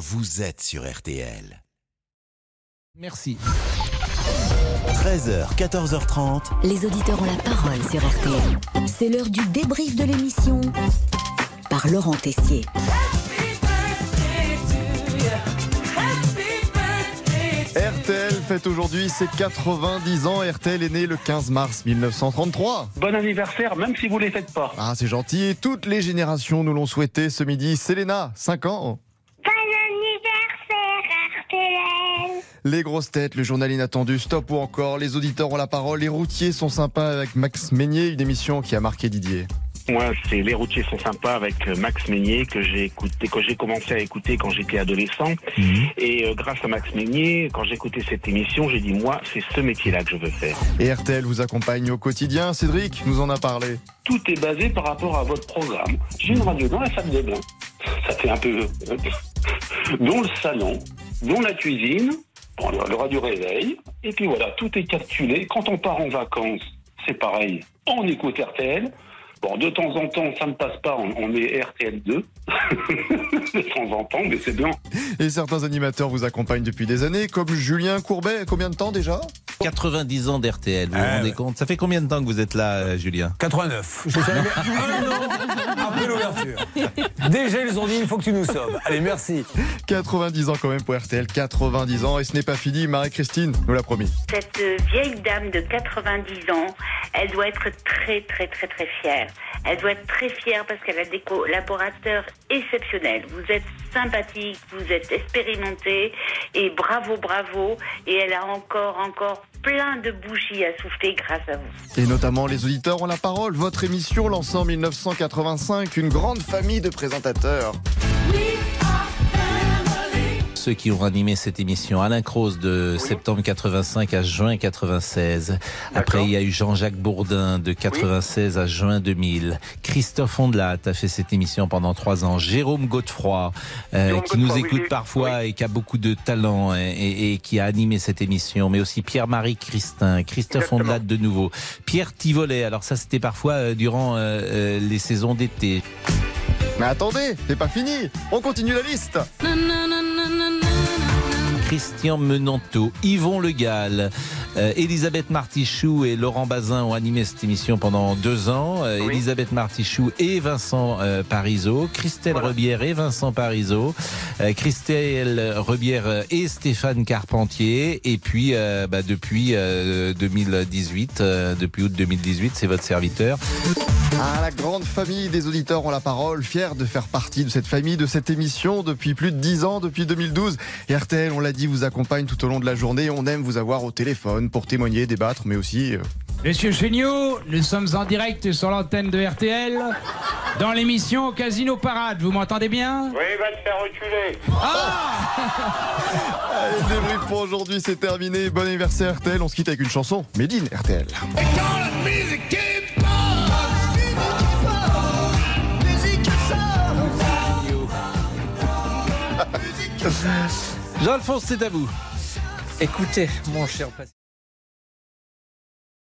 vous êtes sur RTL. Merci. 13h, 14h30. Les auditeurs ont la parole sur RTL. C'est l'heure du débrief de l'émission par Laurent Tessier. RTL fête aujourd'hui ses 90 ans. RTL est né le 15 mars 1933. Bon anniversaire, même si vous ne les faites pas. Ah, c'est gentil. Et toutes les générations nous l'ont souhaité ce midi. Selena, 5 ans. Les grosses têtes, le journal inattendu, stop ou encore. Les auditeurs ont la parole. Les routiers sont sympas avec Max Meignier, une émission qui a marqué Didier. Moi, c'est Les routiers sont sympas avec euh, Max Meignier que j'ai écouté, que j'ai commencé à écouter quand j'étais adolescent. Et euh, grâce à Max Meignier, quand j'ai écouté cette émission, j'ai dit moi, c'est ce métier-là que je veux faire. Et RTL vous accompagne au quotidien. Cédric nous en a parlé. Tout est basé par rapport à votre programme. J'ai une radio dans la salle de bain. Ça fait un peu euh, dans le salon, dans la cuisine, bon, le, le radio réveil. Et puis voilà, tout est calculé. Quand on part en vacances, c'est pareil. On écoute RTL. Bon, de temps en temps, ça ne passe pas, on, on est RTL 2. de temps en temps, mais c'est bien. Et certains animateurs vous accompagnent depuis des années, comme Julien Courbet. Combien de temps déjà? 90 ans d'RTL, vous vous Ah, rendez ouais. compte? Ça fait combien de temps que vous êtes là, euh, Julien? 89. Je suis arrivé un an après l'ouverture. Déjà, ils ont dit il faut que tu nous sauves. Allez, merci. 90 ans quand même pour RTL. 90 ans. Et ce n'est pas fini. Marie-Christine nous l'a promis. Cette vieille dame de 90 ans, elle doit être très très très très fière. Elle doit être très fière parce qu'elle a des collaborateurs exceptionnels. Vous êtes sympathique, vous êtes expérimenté et bravo bravo. Et elle a encore encore plein de bougies à souffler grâce à vous. Et notamment les auditeurs ont la parole. Votre émission lancée en 1985, une grande famille de présentateurs. Ceux qui ont animé cette émission, Alain Croze de septembre 85 à juin 96. Après, il y a eu Jean-Jacques Bourdin de 96 à juin 2000. Christophe Ondelat a fait cette émission pendant trois ans. Jérôme Godefroy, euh, Jérôme qui nous Godefroy, écoute parfois et qui a beaucoup de talent et, et- et qui a animé cette émission. Mais aussi Pierre-Marie Christin, Christophe. Ondelat de nouveau. Pierre Tivolet, alors ça c'était parfois euh, durant euh, les saisons d'été. Mais attendez, c'est pas fini. On continue la liste. Christian Menanteau, Yvon Le Gall, euh, Elisabeth Martichoux et Laurent Bazin ont animé cette émission pendant deux ans. Euh, Oui. Elisabeth Martichoux et Vincent euh, Parisot, Christelle Voilà. Rebière et Vincent Parisot, euh, Christelle Rebière et Stéphane Carpentier. Et puis, euh, bah, depuis euh, 2018, euh, depuis août 2018, c'est votre serviteur. La grande famille des auditeurs ont la parole, fiers de faire partie de cette famille, de cette émission depuis plus de 10 ans, depuis 2012. Et RTL, on l'a dit, vous accompagne tout au long de la journée. On aime vous avoir au téléphone pour témoigner, débattre, mais aussi... euh, Monsieur Chéniaud, nous sommes en direct sur l'antenne de RTL dans l'émission Casino Parade. Vous m'entendez bien? Oui, va te faire reculer. Allez, le débrief pour aujourd'hui, c'est terminé. Bon anniversaire RTL, on se quitte avec une chanson. Made in RTL. Jean-Alphonse, c'est à vous. Écoutez, mon cher patient.